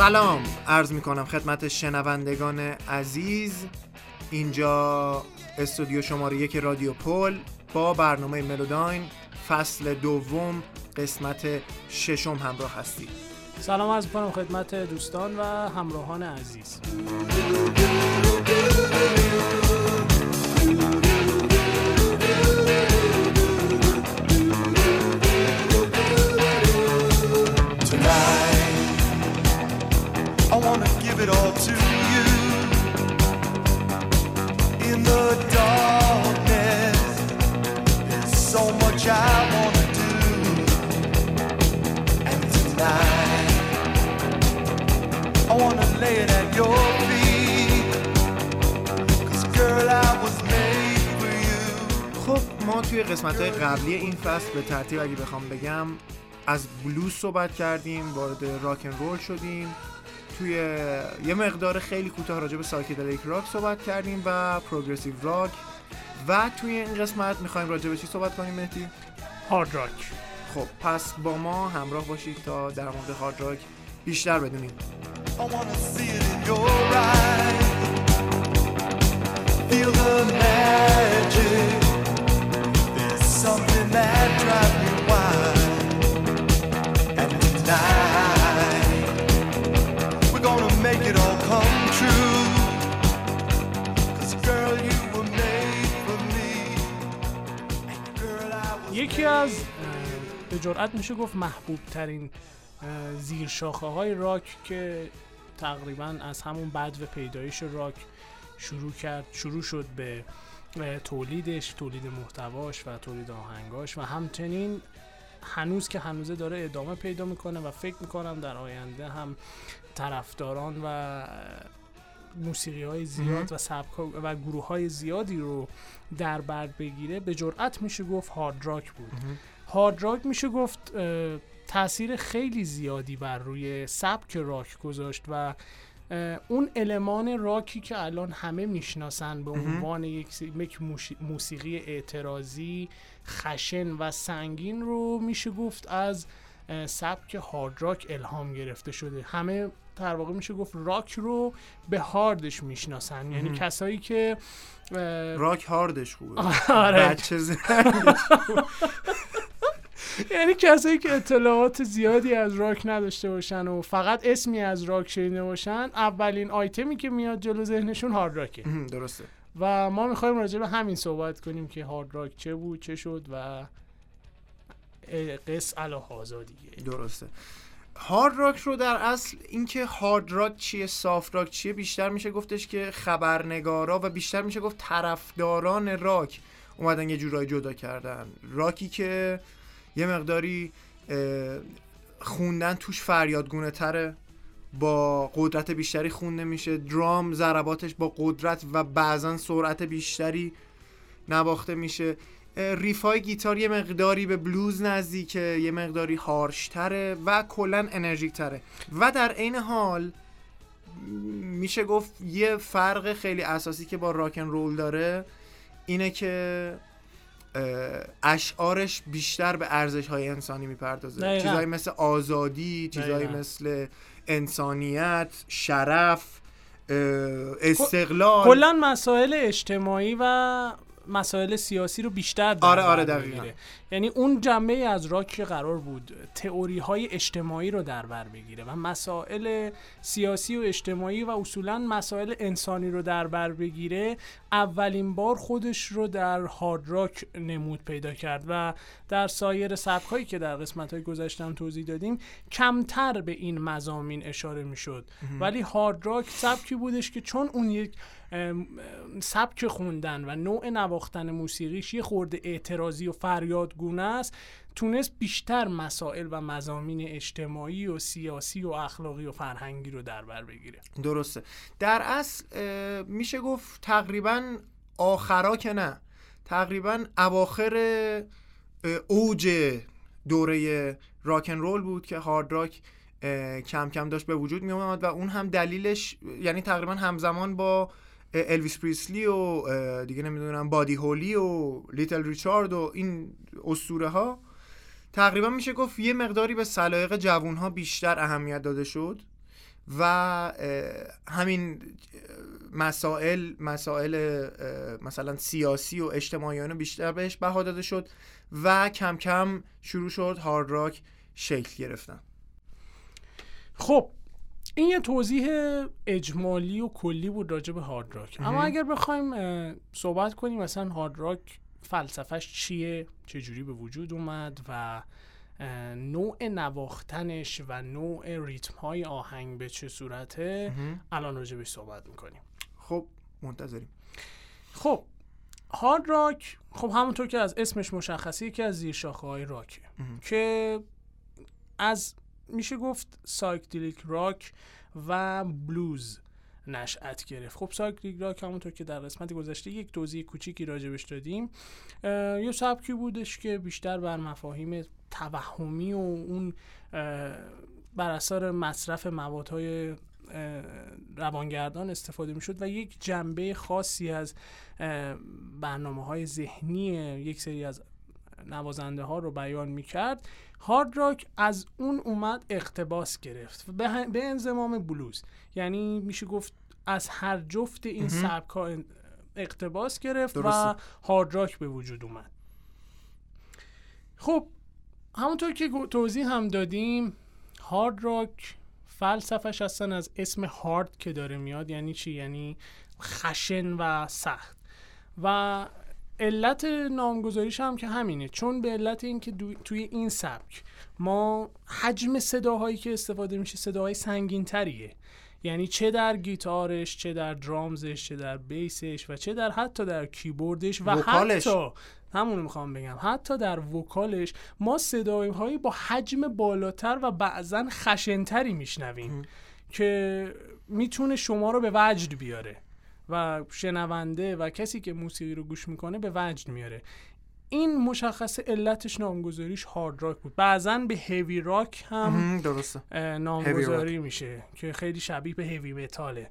سلام عرض می کنم خدمت شنوندگان عزیز. اینجا استودیو شماره یک رادیو پل با برنامه ملوداین. فصل دوم قسمت ششم همراه هستید. سلام عرض کنم خدمت دوستان و همراهان عزیز. خب ما توی قسمت های قبلی این فصل به ترتیب اگه بخوام بگم از بلوز صحبت کردیم وارد rock and roll شدیم توی یه مقدار خیلی کوتاه راجع به psychedelic rock صحبت کردیم و progressive rock و توی این قسمت می‌خوایم راجع به چی صحبت کنیم مهدی؟ hard rock خب پس با ما همراه باشید تا در مورد hard rock بیشتر بدونیم I wanna see it in your eyes. Feel the magic. There's something that drives me یکی از به میشه گفت محبوب ترین زیر شاخه های راک که تقریبا از همون بد و پیدایش راک شروع کرد شروع شد به تولیدش تولید محتواش و تولید آهنگاش و همچنین هنوز که هنوزه داره ادامه پیدا می‌کنه و فکر می‌کنم در آینده هم طرفداران و موسیقی های زیاد و سبک و گروه های زیادی رو در بر بگیره به جرأت میشه گفت هارد راک بود. هارد راک میشه گفت تاثیر خیلی زیادی بر روی سبک راک گذاشت و اون المان راکی که الان همه می‌شناسن به عنوان یک موسیقی اعتراضی خشن و سنگین رو میشه گفت از سبک هارد راک الهام گرفته شده. همه در واقع میشه گفت راک رو به هاردش می‌شناسن. یعنی کسایی که راک هاردش خوبه. آره. بچه یعنی کسایی که اطلاعات زیادی از راک نداشته باشن و فقط اسمی از راک شنیده باشن اولین آیتمی که میاد جلو ذهنشون هارد راکه درسته. و ما می‌خوایم راجع به همین صحبت کنیم که هارد راک چه بود چه شد و قص علا هازا دیگه. درسته. هارد راک رو در اصل اینکه هارد راک چیه سافت راک چیه بیشتر میشه گفتش که خبرنگارا و بیشتر میشه گفت طرفداران راک اومدن یه جورایی جدا کردن. راکی که یه مقداری خوندن توش فریادگونه تره با قدرت بیشتری خونده میشه. درام ضرباتش با قدرت و بعضا سرعت بیشتری نواخته میشه. ریف های گیتار یه مقداری به بلوز نزدیکه یه مقداری هارشتره و کلا انرژیک تره و در عین حال میشه گفت یه فرق خیلی اساسی که با راکن رول داره اینه که اشعارش بیشتر به ارزش های انسانی می‌پردازه. چیزهایی مثل آزادی چیزهایی. مثل انسانیت شرف استقلال کلا مسائل اجتماعی و مسائل سیاسی رو بیشتر در آره، آره، دقیقاً. بگیره. یعنی اون جنبه از راک که قرار بود تئوری های اجتماعی رو در بر بگیره و مسائل سیاسی و اجتماعی و اصولا مسائل انسانی رو در بر بگیره اولین بار خودش رو در هارد راک نمود پیدا کرد و در سایر سبک هایی که در قسمت های گذشتم توضیح دادیم کمتر به این مزامین اشاره می‌شد ولی هارد راک سبکی بودش که چون اون یک سبک خوندن و نوع نواختن موسیقیش یه خورده اعتراضی و فریادگونه است. تونست بیشتر مسائل و مزامین اجتماعی و سیاسی و اخلاقی و فرهنگی رو در بر بگیره. درسته. در اصل میشه گفت تقریبا آخرا که نه. تقریبا اواخر اوج دوره rock and roll بود که hard rock کم کم داشت به وجود می اومد و اون هم دلیلش یعنی تقریبا همزمان با الویس پریسلی و دیگه نمی‌دونم بادی هولی و لیتل ریچارد و این اسطوره ها تقریبا میشه گفت یه مقداری به سلایق جوون ها بیشتر اهمیت داده شد و همین مسائل مسائل مثلا سیاسی و اجتماعیانه بیشتر بهش بها داده شد و کم کم شروع شد هارد راک شکل گرفتن. خب این یه توضیح اجمالی و کلی بود راجع به هارد راک اما اگر بخوایم صحبت کنیم مثلا هارد راک فلسفهش چیه؟ چجوری به وجود اومد؟ و نوع نواختنش و نوع ریتم های آهنگ به چه صورته؟ الان راجع بهش صحبت می‌کنیم. خب منتظریم. خب hard rock خب همونطور که از اسمش مشخصه یکی از زیر شاخه های راکه که از میشه گفت psychedelic rock و بلوز نشأت گرفت. خب psychedelic rock همونطور که در قسمت گذشته یک توضیح کوچیکی راجبش دادیم. یه سبکی بودش که بیشتر بر مفاهیم توهمی و اون بر اثر مصرف موادهای روانگردان استفاده می‌شد و یک جنبه خاصی از برنامه های ذهنی یک سری از نوازنده ها رو بیان می‌کرد هارد راک از اون اومد اقتباس گرفت. به, به انزمام بلوز یعنی میشه گفت از هر جفت این سبک ها اقتباس گرفت و درسته. هارد راک به وجود اومد. خب همونطور که توضیح هم دادیم هارد راک فلسفش اصلا از اسم هارد که داره میاد یعنی چی؟ یعنی خشن و سخت. و علت نامگذاریش هم که همینه. چون به علت اینکه توی این سبک ما حجم صداهایی که استفاده میشه صداهای سنگین تریه یعنی چه در گیتارش چه در درامزش چه در بیسش و چه در حتی در کیبوردش و وکالش. حتی همون می‌خوام بگم. حتی در وکالش ما صداهایی با حجم بالاتر و بعضا خشنتری میشنویم که می‌تونه شما رو به وجد بیاره. و شنونده و کسی که موسیقی رو گوش می‌کنه به وجد میاره. این مشخص علتش نامگذاریش هارد راک بود. بعضا به هیوی راک هم درسته. نامگذاری میشه که خیلی شبیه به heavy metal ه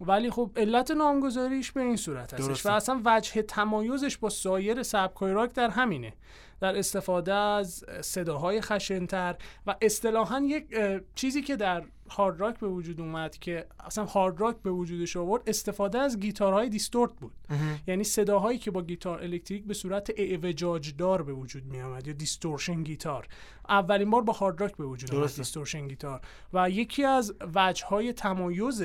ولی خب علت نامگذاریش به این صورت هستش. درسته. و اصلا وجه تمایزش با سایر سبکای راک در همینه. در استفاده از صداهای خشنتر و اصطلاحا یک چیزی که در hard rock به وجود اومد که اصلا hard rock به وجودش آورد استفاده از گیتارهای distort بود. یعنی صداهایی که با گیتار الکتریک به صورت اعوجاج دار به وجود می آمد یا distortion گیتار اولین بار با hard rock به وجود درسته. distortion گیتار و یکی از وجههای تمایز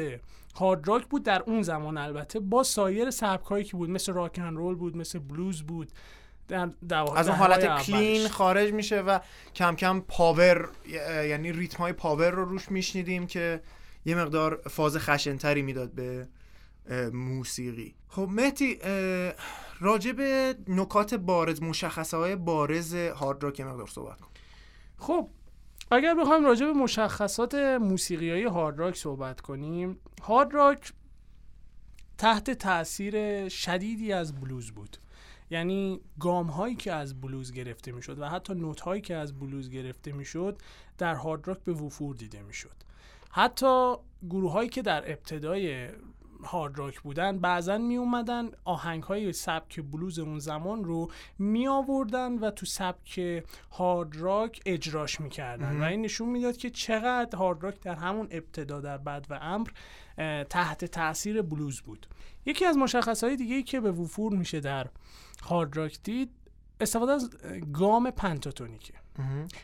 hard rock بود در اون زمان البته با سایر سبکایی که بود مثل rock and roll بود مثل بلوز بود. در. از اون حالت اولش. clean خارج میشه و کم کم power یعنی ریتم های power رو روش میشنیدیم که یه مقدار فاز خشنتری می‌داد به موسیقی خب مهدی راجع به نکات بارز مشخصه های بارز هارد راک یه مقدار صحبت کن خب اگر بخوایم راجع به مشخصات موسیقی های هارد راک صحبت کنیم هارد راک تحت تاثیر شدیدی از بلوز بود یعنی گام هایی که از بلوز گرفته می‌شد و حتی نوت هایی که از بلوز گرفته می‌شد در هارد راک به وفور دیده می‌شد. حتی گروه هایی که در ابتدای هارد راک بودن بعضا می اومدن آهنگ های سبک بلوز اون زمان رو می آوردن و تو سبک هارد راک اجراش می‌کردن. و این نشون می‌داد که چقدر هارد راک در همون ابتدا در بدو امر تحت تاثیر بلوز بود. یکی از مشخصه های دیگه که به وفور میشه در هارد راک دید استفاده از گام پنتاتونیکه.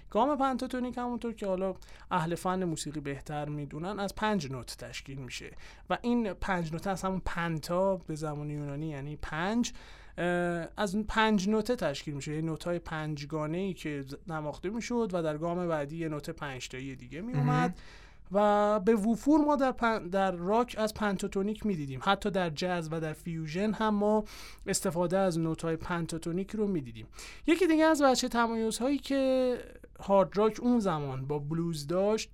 گام پنتاتونیک همونطور که حالا اهل فن موسیقی بهتر می‌دونن از پنج نوت تشکیل میشه و این پنج نوت از همون پنتا به زبان یونانی یعنی پنج از اون پنج نوته تشکیل میشه. یه نوت های پنجگانه ای که نواخته می‌شد و در گام بعدی یه نوت پنج تایی دیگه میومد و به وفور ما در, پن- در راک از پنتاتونیک می‌دیدیم. حتی در جاز و در فیوژن هم ما استفاده از نوت های پنتاتونیک رو می‌دیدیم. یکی دیگه از وجه تمایزهایی که هارد راک اون زمان با بلوز داشت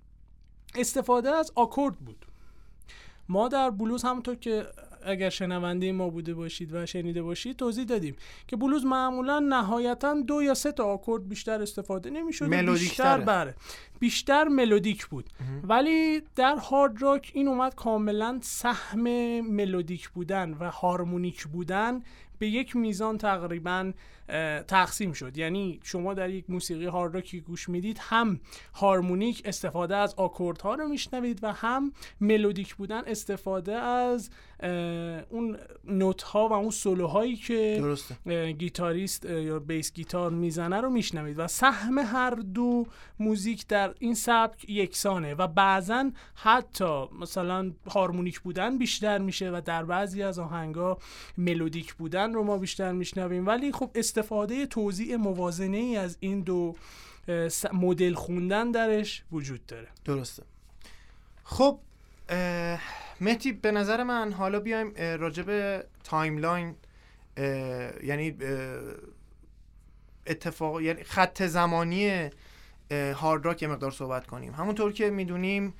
استفاده از آکورد بود. ما در بلوز همونطور که اگر شنونده ما بوده باشید و شنیده باشید توضیح دادیم که بلوز معمولا نهایتا دو یا سه تا آکورد بیشتر استفاده نمی‌شد بیشتر. بره. بیشتر ملودیک بود. ولی در هارد راک این اومد کاملا سهم ملودیک بودن و هارمونیک بودن به یک میزان تقریبا تقسیم شد. یعنی شما در یک موسیقی هارد راکی گوش می‌دید هم هارمونیک استفاده از آکوردها رو میشنوید و هم ملودیک بودن استفاده از اون نوت ها و اون سولوهایی که درسته. گیتاریست یا بیس گیتار می‌زنه رو میشنوید. و سهم هر دو موزیک در این سبک یکسانه و بعضا حتی مثلا هارمونیک بودن بیشتر میشه و در بعضی از آهنگا ملودیک بودن رو ما بیشتر میشنویم. ولی خب استفاده توزیع موازنه ای از این دو مدل خوندن درش وجود داره. درسته. خب مهدی به نظر من حالا بیایم به timeline یعنی اتفاق یعنی خط زمانی هارد راک یه مقدار صحبت کنیم. همونطور که می‌دونیم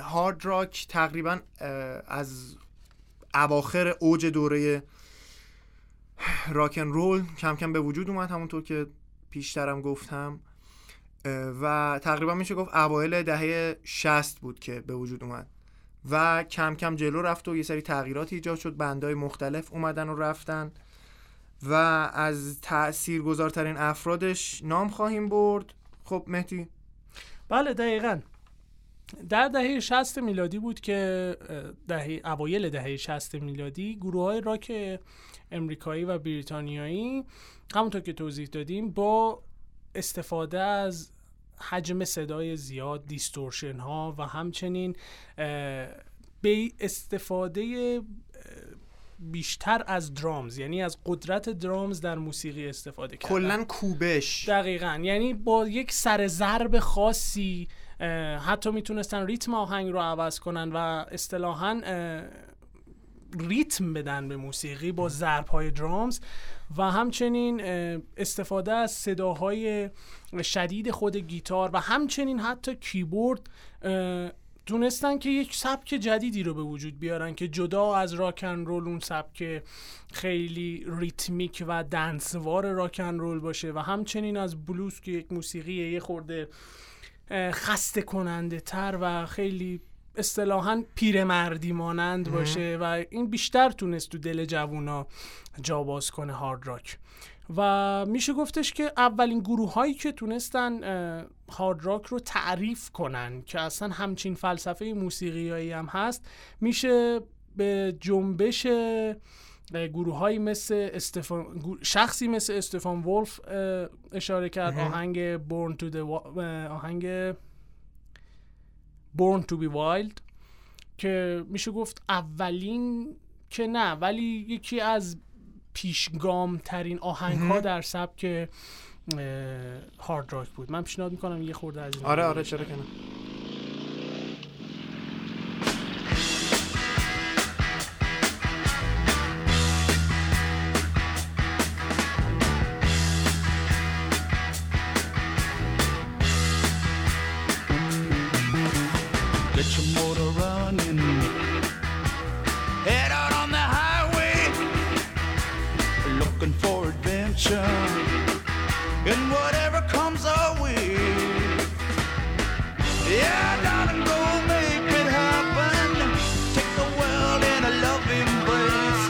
هارد راک تقریبا از اواخر اوج دوره راکن رول کم کم به وجود اومد همونطور که پیشترم گفتم. و تقریبا میشه گفت اوایل دهه 60 بود که به وجود اومد. و کم کم جلو رفت و یه سری تغییرات ایجاد شد بندهای مختلف اومدن و رفتن. و از تأثیر گذارترین افرادش نام خواهیم برد. خب مهدی؟ بله دقیقا. در دهه 60 میلادی بود که دهه اوایل دهه 60 میلادی گروه های راک امریکایی و بریتانیایی همونطور که توضیح دادیم با استفاده از حجم صدای زیاد دیستورشن ها و همچنین به استفاده بیشتر از درامز یعنی از قدرت درامز در موسیقی استفاده کردن. کلا کوبش. دقیقا. یعنی با یک سر ضرب خاصی حتی می‌تونستن ریتم آهنگ رو عوض کنن و اصطلاحا ریتم بدن به موسیقی با ضرب های درامز و همچنین استفاده از صداهای شدید خود گیتار و همچنین حتی کیبورد اه، تونستن که یک سبک جدیدی رو به وجود بیارن که جدا از راکن رول اون سبک خیلی ریتمیک و دنسوار راکن رول باشه و همچنین از بلوز که یک موسیقی یه خورده خسته کننده تر و خیلی اصطلاحا پیرمردی مانند باشه و این بیشتر تونست تو دل جوونا جا باز کنه هارد راک و میشه گفتش که اولین گروه هایی که تونستن هارد راک رو تعریف کنن که اصلا همچین فلسفه موسیقیایی هم هست میشه به جنبش گروه هایی مثل استفان شخصی مثل استفان ولف اشاره کرد. آهنگ Born to the آهنگ Born to be Wild که میشه گفت اولین که نه ولی یکی از پیشگام ترین آهنگ ها در سبک هارد راک بود. من پیشنهاد می‌کنم یه خورده از این آره آره چرا که نه. Get your motor running. Head out on the highway. Looking for adventure. And whatever comes our way. Yeah, darling, go make it happen. Take the world in a love embrace.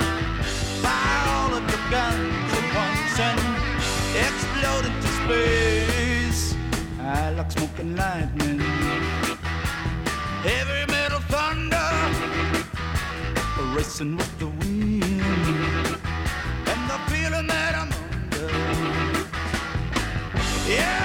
Fire all of your guns at once and explode into space. I like smoking lightning racing with the wind and the feeling that I'm under. Yeah,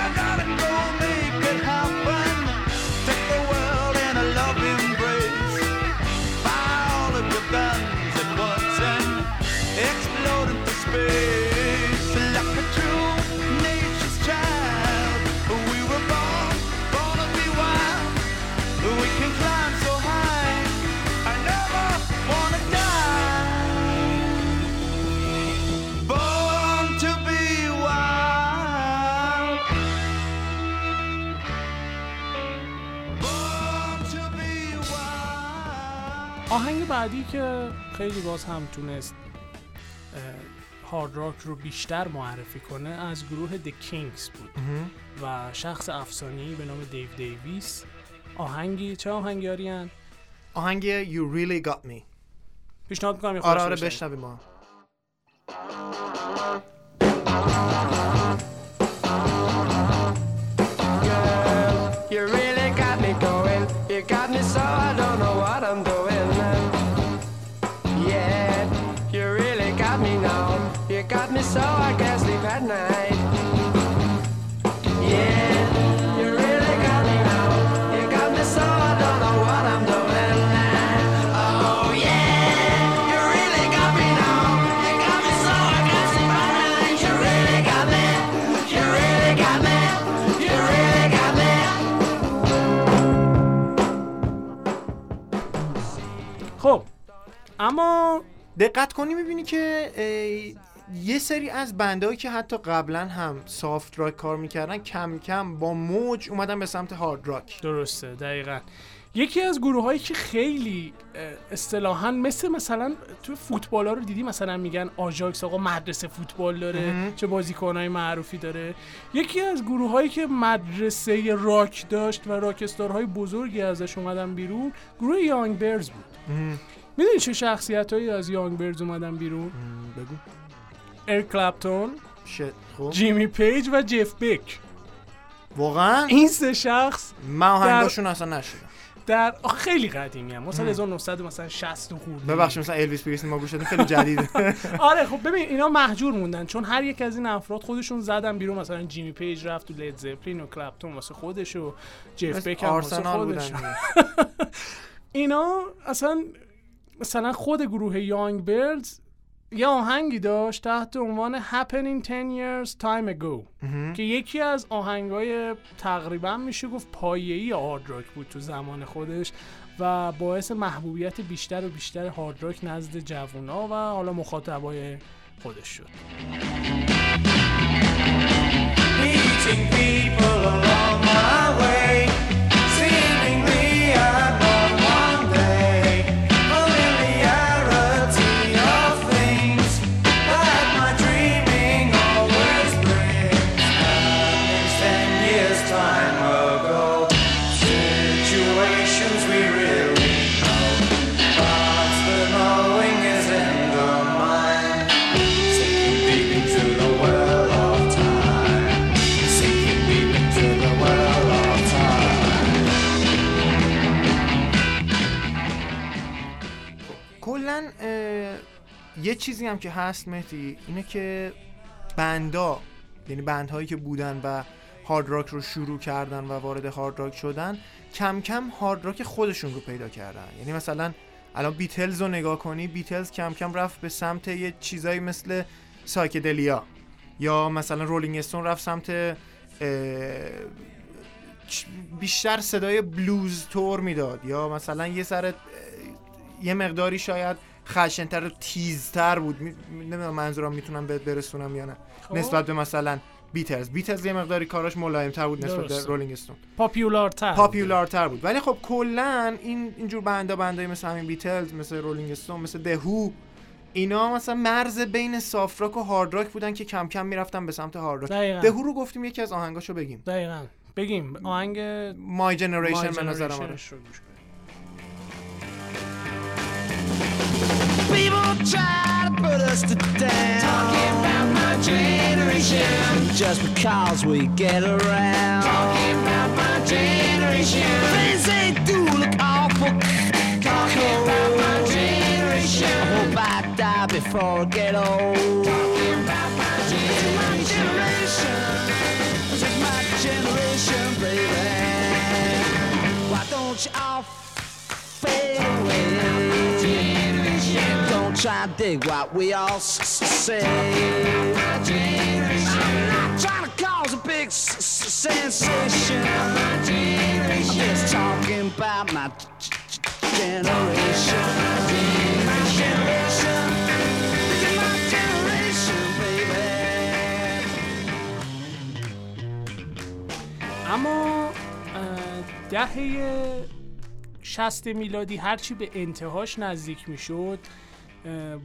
آهنگ بعدی که خیلی باز هم تونست هارد راک رو بیشتر معرفی کنه از گروه The Kings بود و شخص افسانه‌ای به نام دیو دیویس آهنگی چه آهنگی آریان؟ آهنگ You Really Got Me پیشنهاد می‌کنم یه آره آره بشنویم. بشنویم ما You really got me going. You got me so اما دقت کنی می‌بینی که یه سری از بندهایی که حتی قبلا هم سافت راک کار می‌کردن کم کم با موج اومدن به سمت هارد راک درسته دقیقا. یکی از گروه هایی که خیلی اصطلاحا مثل مثلا تو فوتبال ها رو دیدی؟ مثلا میگن آژاکس آقا مدرسه فوتبال داره چه بازیکن های معروفی داره. یکی از گروه هایی که مدرسه راک داشت و راکستار های بزرگی ازش اومدن بیرون گروه یاردبردز بود. می‌دونی چه شخصیت هایی از یاردبردز اومدن بیرون؟ بگو. اریک کلپتون خب. جیمی پیج و جف بک واقعا؟ این سه شخص من آهنگاشون اصلا نشدم در خیلی قدیمی هم. مثلا 1900 مثلا 60 و خورده ببخشید مثلا الویس پریسلی ما گوش دادیم خیلی جدیده. آره خب ببین اینا مهجور موندن. چون هر یک از این افراد خودشون زدن بیرون. مثلا جیمی پیج رفت تو لید زپلین و کلپتون واسه خودش و جف بک هم واسه خودش. اینا اصلا مثلا خود گروه یانگ بردز یه آهنگی داشت تحت عنوان Happening 10 Years Time Ago که یکی از آهنگای تقریبا میشه گفت پایه‌ای هارد راک بود تو زمان خودش و باعث محبوبیت بیشتر و بیشتر هارد راک نزد جوونا و حالا مخاطبای خودش شد. چیزی هم که هست مهدی اینه که بندا یعنی بندهایی که بودن و هارد راک رو شروع کردن و وارد هارد راک شدن کم کم هارد راک خودشون رو پیدا کردن. یعنی مثلا الان بیتلز رو نگاه کنی بیتلز کم کم رفت به سمت یه چیزایی مثل سایکدلیا. یا مثلا رولینگ استون رفت سمت بیشتر صدای بلوز تور می‌داد. یا مثلا یه سر یه مقداری شاید خشنتر و تیزتر بود. می- نمی‌دونم منظورم می‌تونم بهت برسونم یا نه. خب. نسبت به مثلا بیتلز بیتلز یه مقداری کاراش ملایمتر بود نسبت به. رولینگ استون popular تر popular تر بود. ولی خب کلا این اینجور band band ای مثل همین بیتلز مثل رولینگ استون مثل The Who اینا مثلا مرز بین سافت راک و هارد راک بودن که کم کم می‌رفتن به سمت هارد راک دقیقاً. The Who رو گفتیم یکی از آهنگاشو بگیم. دقیقا. بگیم. آهنگ مای جنریشن به نظرم try to put us to down. Talking about my generation. Just because we get around. Talking about my generation. Things they do look awful. Talking about my generation. I hope I die before I get old. Talking about my generation. This is my generation, baby. Why don't you all fade away? Don't try to dig what we all say. I'm not trying to cause a big sensation. I'm just talking about my generation. My generation. This is my generation, baby. اما دهه 60 میلادی هرچی به انتهاش نزدیک می‌شد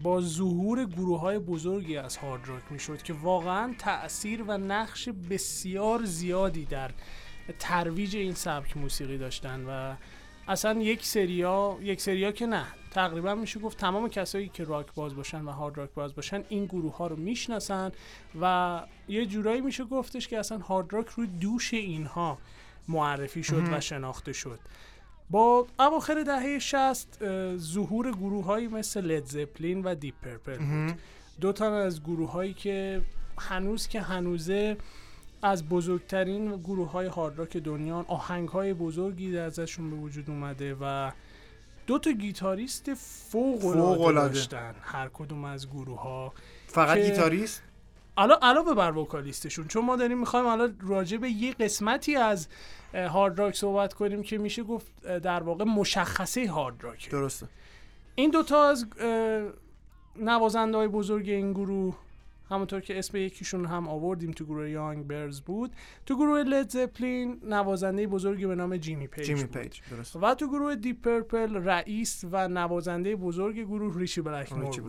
با ظهور گروه های بزرگی از هارد راک می‌شد که واقعا تأثیر و نقش بسیار زیادی در ترویج این سبک موسیقی داشتن و اصلا یک سریا یک سریا که نه تقریبا میشه گفت تمام کسایی که راک باز باشن و هارد راک باز باشن این گروه ها رو می‌شناسن و یه جورایی میشه گفتش که اصلا هارد راک روی دوش اینها معرفی شد و شناخته شد. با اواخر دهه 60 ظهور گروه هایی مثل لید زپلین و دیپ پرپل بود. دو تا از گروه هایی که هنوز که هنوزه از بزرگترین گروه های هارد راک دنیا آهنگ های بزرگی ازشون به وجود اومده و دو تا گیتاریست فوق. العاده داشتن. هر کدوم از گروه ها فقط گیتاریست؟ حالا علاوه بر vocalist شون چون ما داریم می‌خوایم حالا راجع به یه قسمتی از هارد راک صحبت کنیم که میشه گفت در واقع مشخصه هارد راک درسته. این دوتا از نوازنده های بزرگ این گروه همونطور که اسم یکیشون هم آوردیم تو گروه یاردبردز بود تو گروه لید زپلین نوازنده بزرگی به نام جیمی پیج جیمی بود. پیج درسته. و تو گروه دیپ پرپل رئیس و نوازنده بزرگ گروه ریشی بلکمور ریچی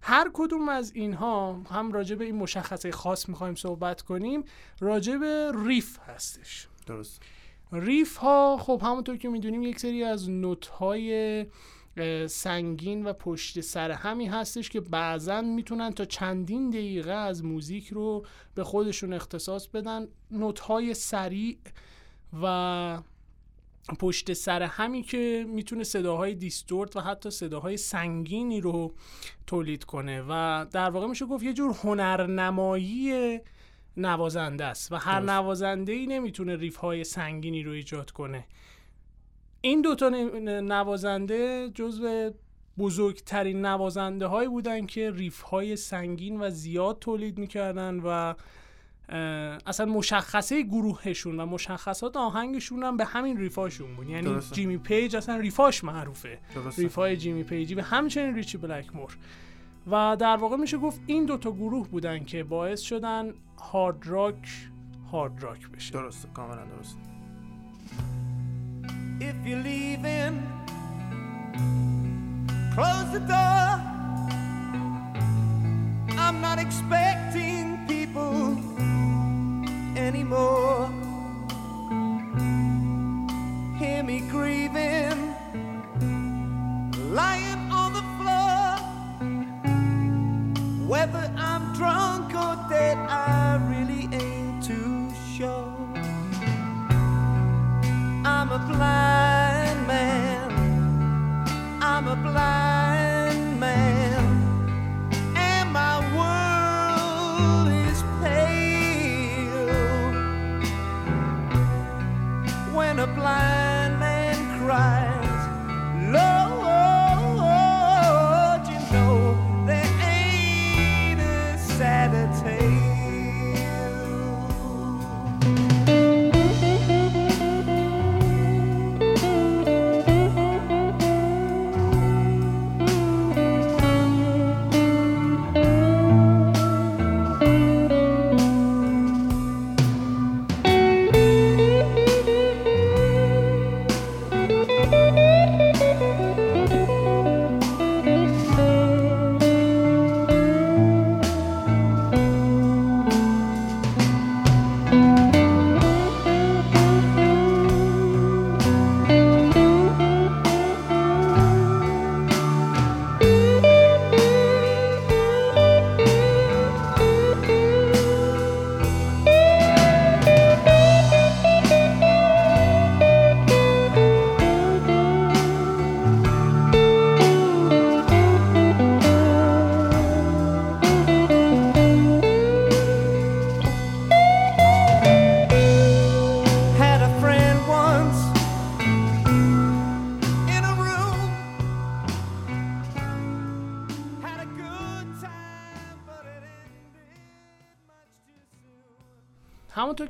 هر کدوم از اینها هم راجع به این مشخصه خاص می‌خوایم صحبت کنیم راجع به ریف هستش. درست. ریف ها خب همونطور که می‌دونیم یک سری از نوت های سنگین و پشت سر همی هستش که بعضا می‌تونن تا چندین دقیقه از موزیک رو به خودشون اختصاص بدن. نوت های سریع و پشت سر همی که می‌تونه صداهای دیستورت و حتی صداهای سنگینی رو تولید کنه. و در واقع میشه گفت یه جور هنرنمایی نوازنده است و هر. نوازنده ای نمی‌تونه ریف های سنگینی رو ایجاد کنه. این دوتا نوازنده جزو بزرگترین نوازنده هایی بودن که ریف های سنگین و زیاد تولید می‌کردن و اصلا مشخصه گروهشون و مشخصات آهنگشون هم به همین ریفاشون بود. یعنی درسته. جیمی پیج اصلا ریفاش معروفه. درسته. ریف های جیمی پیجی و همچنین ریچی بلکمور و در واقع میشه گفت این دوتا گروه بودن که باعث شدن هارد راک هارد راک بشه درسته کاملا درست If you're leaving, close the door. I'm not expecting people anymore. Hear me grieving, lying Whether I'm drunk or dead, I really ain't too sure. I'm a blind man. I'm a blind man. And my world is pale. When a blind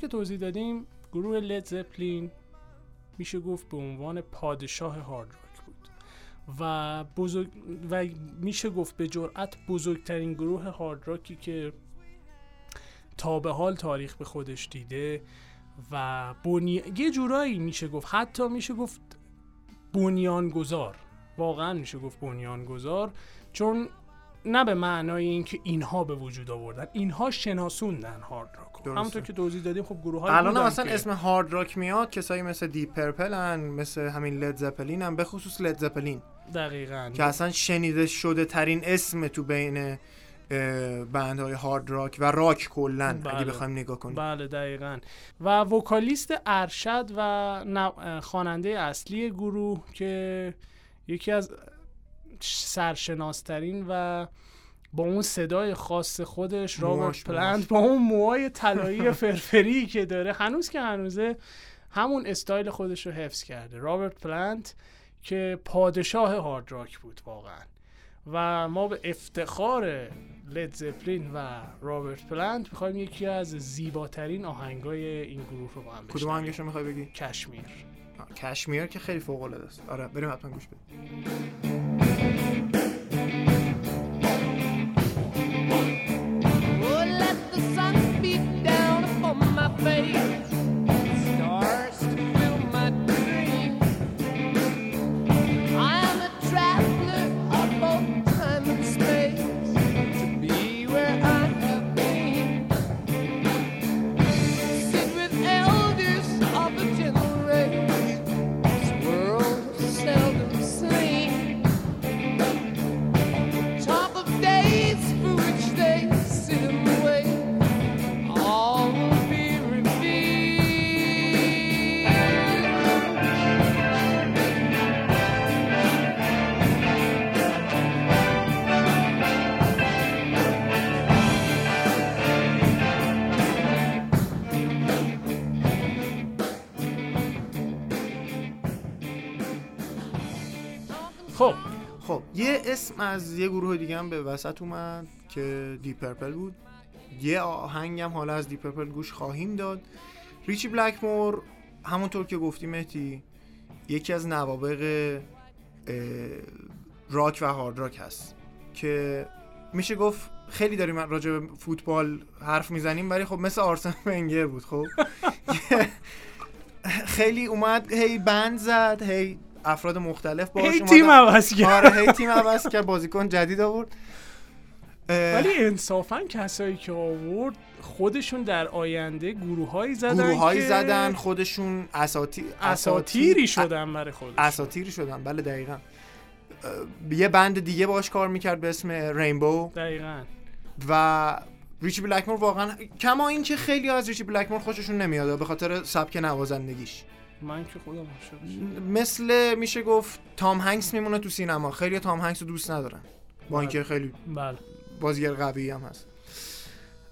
که توضیح دادیم گروه لید زپلین میشه گفت به عنوان پادشاه هارد راک بود. و بزرگ و میشه گفت به جرأت بزرگترین گروه هارد راکی که تا به حال تاریخ به خودش دیده و بنی... یه جورایی میشه گفت حتی میشه گفت بنیانگذار. واقعا میشه گفت بنیانگذار چون نه به معنای اینکه اینها به وجود آوردن اینها شناسوندن هارد راک. همونطور که توضیح دادیم خب گروه های الان مثلا اسم هارد راک میاد کسایی مثل دیپ پرپل هن مثل همین لید زپلین هم به خصوص لید زپلین دقیقاً. که اصلا شنیده شده ترین اسم تو بین band های هارد راک و راک کلا بله. اگه بخوایم نگاه کنیم. بله دقیقا. و vocalist ارشد و خواننده اصلی گروه که یکی از سرشناسترین و با اون صدای خاص خودش رابرت پلنت با اون موهای طلایی فرفری که داره. هنوز که هنوزه همون استایل خودش رو حفظ کرده. رابرت پلنت که پادشاه هارد راک بود واقعا. و ما به افتخار لید زپلین و رابرت پلنت می‌خوایم یکی از زیباترین آهنگای این گروه رو با هم کدوم آهنگش رو می‌خوای بگی؟ کشمیر. کشمیر که خیلی فوق العاده است. آره بریم حتما گوش بدیم. Face. اسم از یه گروه دیگه هم به وسط اومد که دی پرپل بود. یه آهنگ هم حالا از دی پرپل گوش خواهیم داد. ریچی بلکمور همونطور که گفتی مهدی یکی از نوابق راک و هارد راک هست که میشه گفت خیلی داریم راجع به فوتبال حرف می‌زنیم ولی خب مثل آرسن ونگر بود خب. خیلی اومد هی بند زد هی افراد مختلف باش هی. تیم عوض کرد. آره هی تیم عوض کرد بازیکن جدید آورد. ولی انصافا کسایی که آورد خودشون در آینده گروههایی زدن گروههایی که زدن خودشون اساتی اساتیری شدن برای خودشون. اساتیری شدن بله دقیقا. یه بند دیگه باش کار می‌کرد به اسم رینبو دقیقا. و ریچی بلکمور واقعا کما اینکه خیلی از ریچی بلکمور خوششون نمیاد به خاطر سبک نوازندگیش. من که خودم عاشقشم. مثل میشه گفت تام هنگس میمونه تو سینما. خیلی تام هنگس رو دوست ندارن. با اینکه خیلی بله. بازیگر قوی هم هست.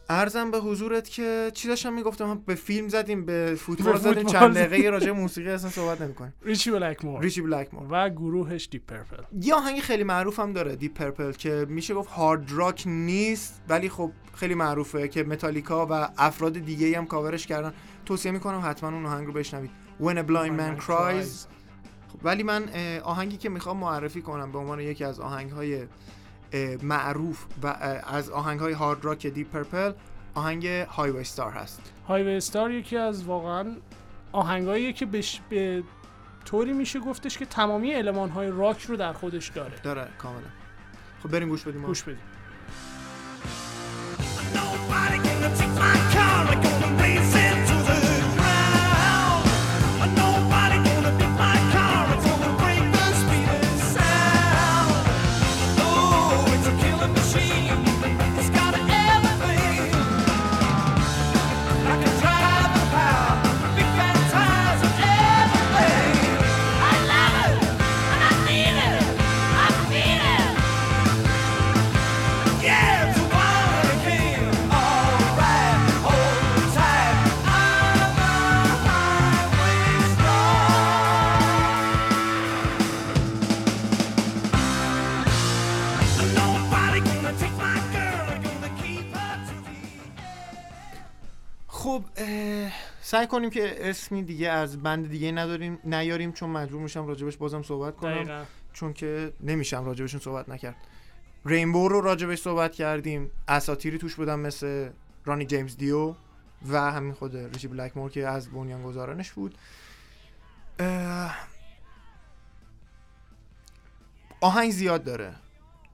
ارزم به حضورت که چی داشتم می‌گفتم. به فیلم زدیم به فوتبال زدیم. فوتبال چند. دقیقه راجع موسیقی اصلا صحبت نمی‌کنیم. ریچی بلکمور. ریچی بلکمور. و گروهش دی پرپل. یه آهنگ خیلی معروف هم داره دی پرپل که میشه گفت هارد راک نیست ولی خب خیلی معروفه که متالیکا و افراد دیگه هم کاورش کردن. توصیه می‌کنم حتما اون آهنگ رو بشنوید. When a Blind Man Cries. خب، ولی من آهنگی که می‌خوام معرفی کنم به عنوان یکی از آهنگهای اه، معروف و از آهنگهای هارد راک دی پرپل آهنگ هایوی ستار هست. هایوی استار یکی از واقعا آهنگاییه که بش به طوری میشه گفتش که تمامی علمان های راک رو در خودش داره. داره کاملا. خب بریم گوش بدیم. گوش بدیم. خب سعی کنیم که اسمی دیگه از بند دیگه نداریم نیاریم چون مجبور میشم راجبش بازم صحبت کنم. دقیقا. چون که نمیشم راجبشون صحبت نکرد. رینبو رو راجبش صحبت کردیم. اساتیری توش بودن مثل رانی جیمز دیو و همین خود ریشی بلکمور که از بنیانگذارانش بود. اه، آهنگ زیاد داره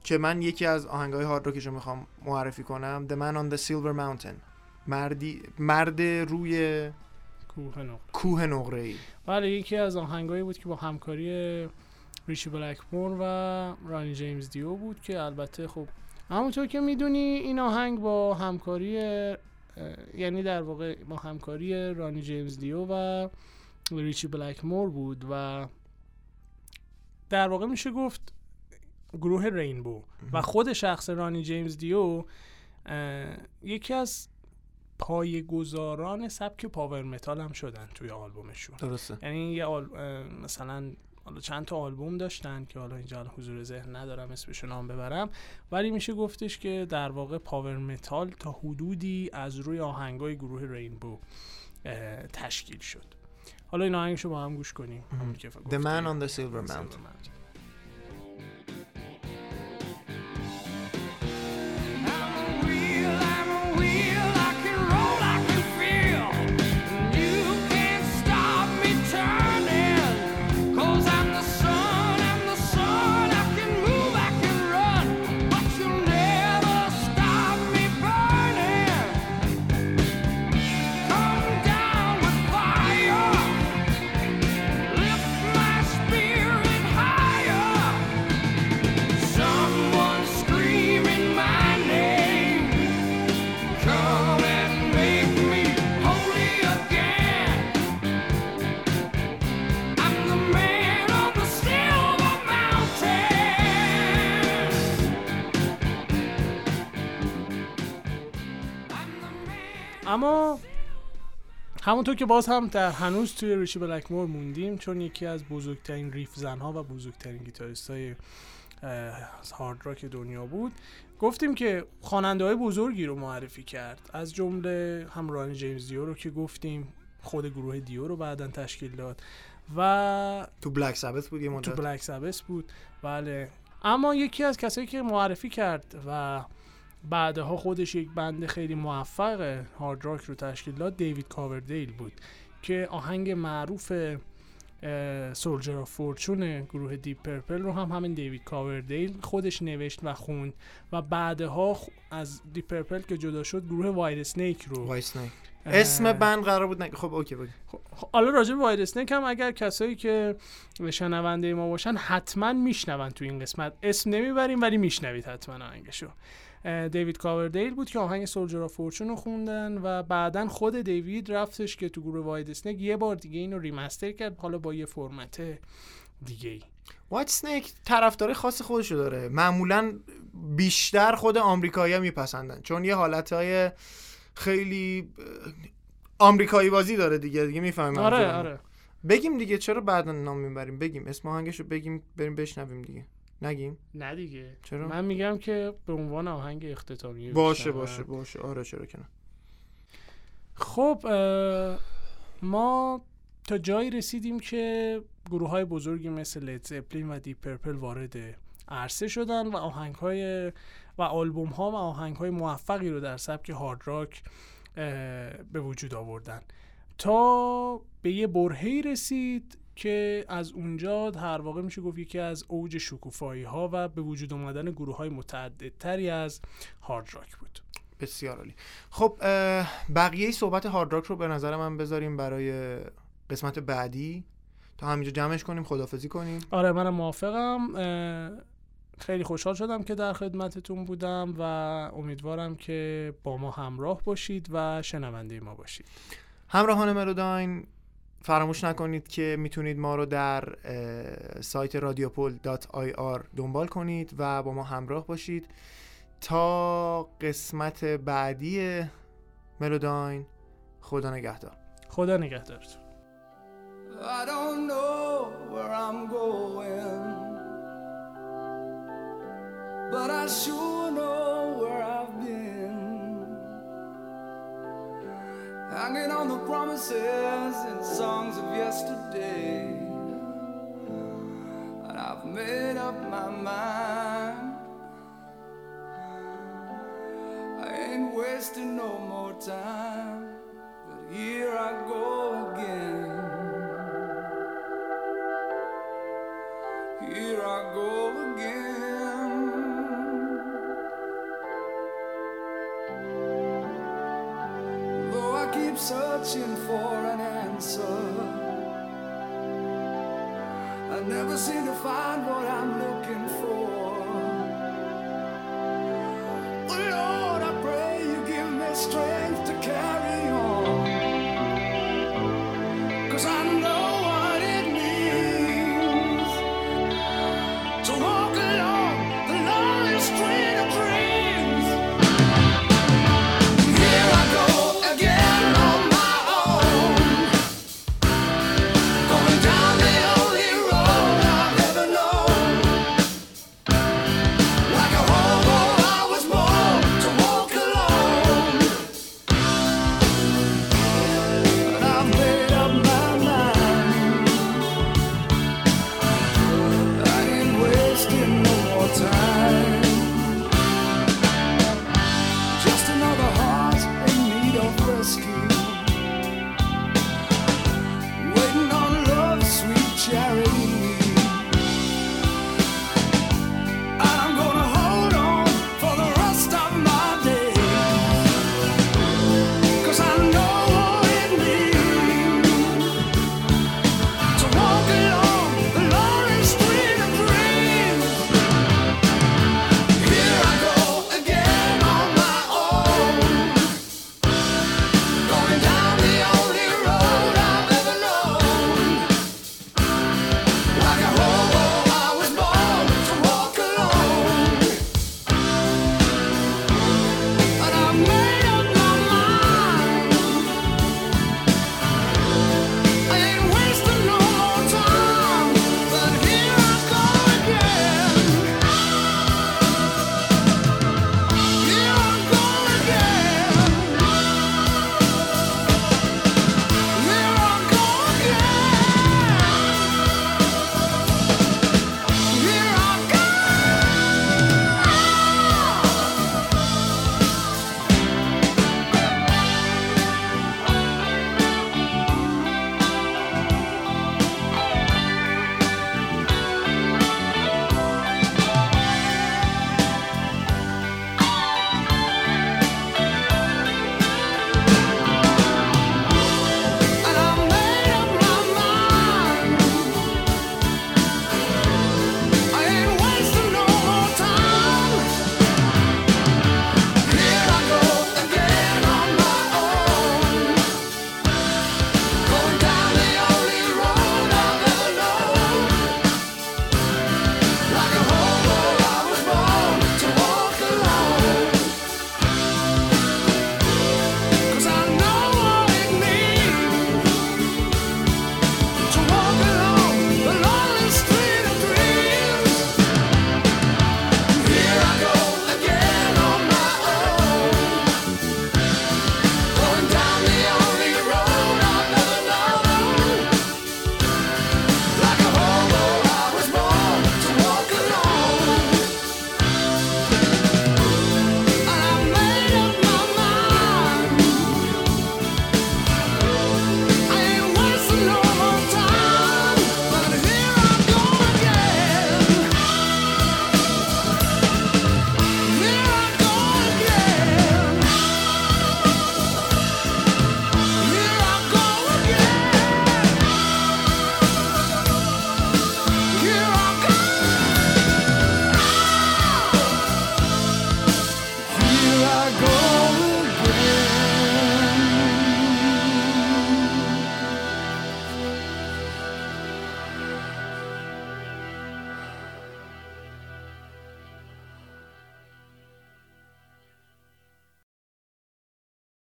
که من یکی از آهنگای هارد راکش رو می‌خوام معرفی کنم. The Man on the Silver Mountain. مردی مرد روی کوه نقره. کوه نقره ای بله یکی از آهنگایی بود که با همکاری ریچی بلکمور و رانی جیمز دیو بود که البته خب همونطور که می‌دونی این آهنگ با همکاری یعنی در واقع با همکاری رانی جیمز دیو و ریچی بلکمور بود و در واقع میشه گفت گروه رینبو و خود شخص رانی جیمز دیو یکی از پایه‌گذاران سبک پاور متال هم شدن توی آلبومشون. درسته. یعنی یه آل... مثلا حالا چند تا آلبوم داشتن که حالا اینجا حضور ذهن ندارم اسمشون نام ببرم. ولی میشه گفتش که در واقع پاور متال تا حدودی از روی آهنگای گروه رینبو تشکیل شد. حالا این آهنگشو با هم گوش کنیم. The. Man on the Silver Mountain. اما همونطور که باز هم در هنوز توی ریشی بلکمور موندیم چون یکی از بزرگترین ریف زنها و بزرگترین گیتاریست های هارد راک دنیا بود گفتیم که خواننده های بزرگی رو معرفی کرد. از جمله هم رانی جیمز دیو رو که گفتیم خود گروه دیو رو بعدا تشکیل داد و تو بلک سابت بود یه تو مدت. بلک سابس بود. بله. اما یکی از کسایی که معرفی کرد و بعدها خودش یک band خیلی موفق هارد راک رو تشکیل داد دیوید کاوردیل بود که آهنگ معروف Soldier of Fortune گروه دیپ پرپل رو هم همین دیوید کاوردیل خودش نوشت و خوند و بعدها از دیپ پرپل که جدا شد گروه وایت اسنیک رو. وایت اسنیک اه، اسم band قرار بود نگی خب اوکی بگی خب، حالا راجع به وایت اسنیک هم اگر کسایی که شنونده ما باشن حتما میشنون تو این قسمت. اسم نمی‌بریم ولی میشنوید حتما آهنگشو. دیوید کاوردیل بود که آهنگ Soldier of Fortune رو خوندن و بعدا خود دیوید رفتش که تو گروه Whitesnake یه بار دیگه اینو remaster کرد حالا با یه فرمت دیگه ای Whitesnake طرفدار خاص خودشو داره. معمولا بیشتر خود آمریکایی‌ها میپسندن چون یه حالتهای خیلی آمریکایی بازی داره دیگه دیگه می‌فهمیم آره آره. بگیم دیگه چرا بعدا نام می‌بریم؟ بگیم اسم آهنگشو بگیم بریم بشنویم دیگه. نگیم. نه دیگه. چرا؟ من میگم که به عنوان آهنگ اختتامیه باشه. باشه باشه. آره چرا که نه. خب ما تا جایی رسیدیم که گروه های بزرگی مثل لید زپلین و دیپ پرپل وارد عرصه شدن و آهنگ های و آلبوم ها و آهنگ های موفقی رو در سبک هارد راک به وجود آوردن. تا به یه برهی رسید که از اونجا در واقع میشه گفت یکی از اوج شکوفایی ها و به وجود آمدن گروه های متعددتری از هارد راک بود. بسیار عالی. خب بقیه صحبت هارد راک رو به نظر من بذاریم برای قسمت بعدی. تا همینجا جمعش کنیم خدافزی کنیم. آره منم موافقم. خیلی خوشحال شدم که در خدمتتون بودم و امیدوارم که با ما همراه باشید و شنونده ما باشید. همراهان ملوداین فراموش نکنید که می‌تونید ما رو در سایت radiopol.ir دنبال کنید و با ما همراه باشید. تا قسمت بعدی ملوداین خدا نگهدار. خدا نگهدارتون. I don't know where I'm going, but I sure know Hanging on the promises and songs of yesterday, and I've made up my mind. I ain't wasting no more never seem to find what I'm looking for.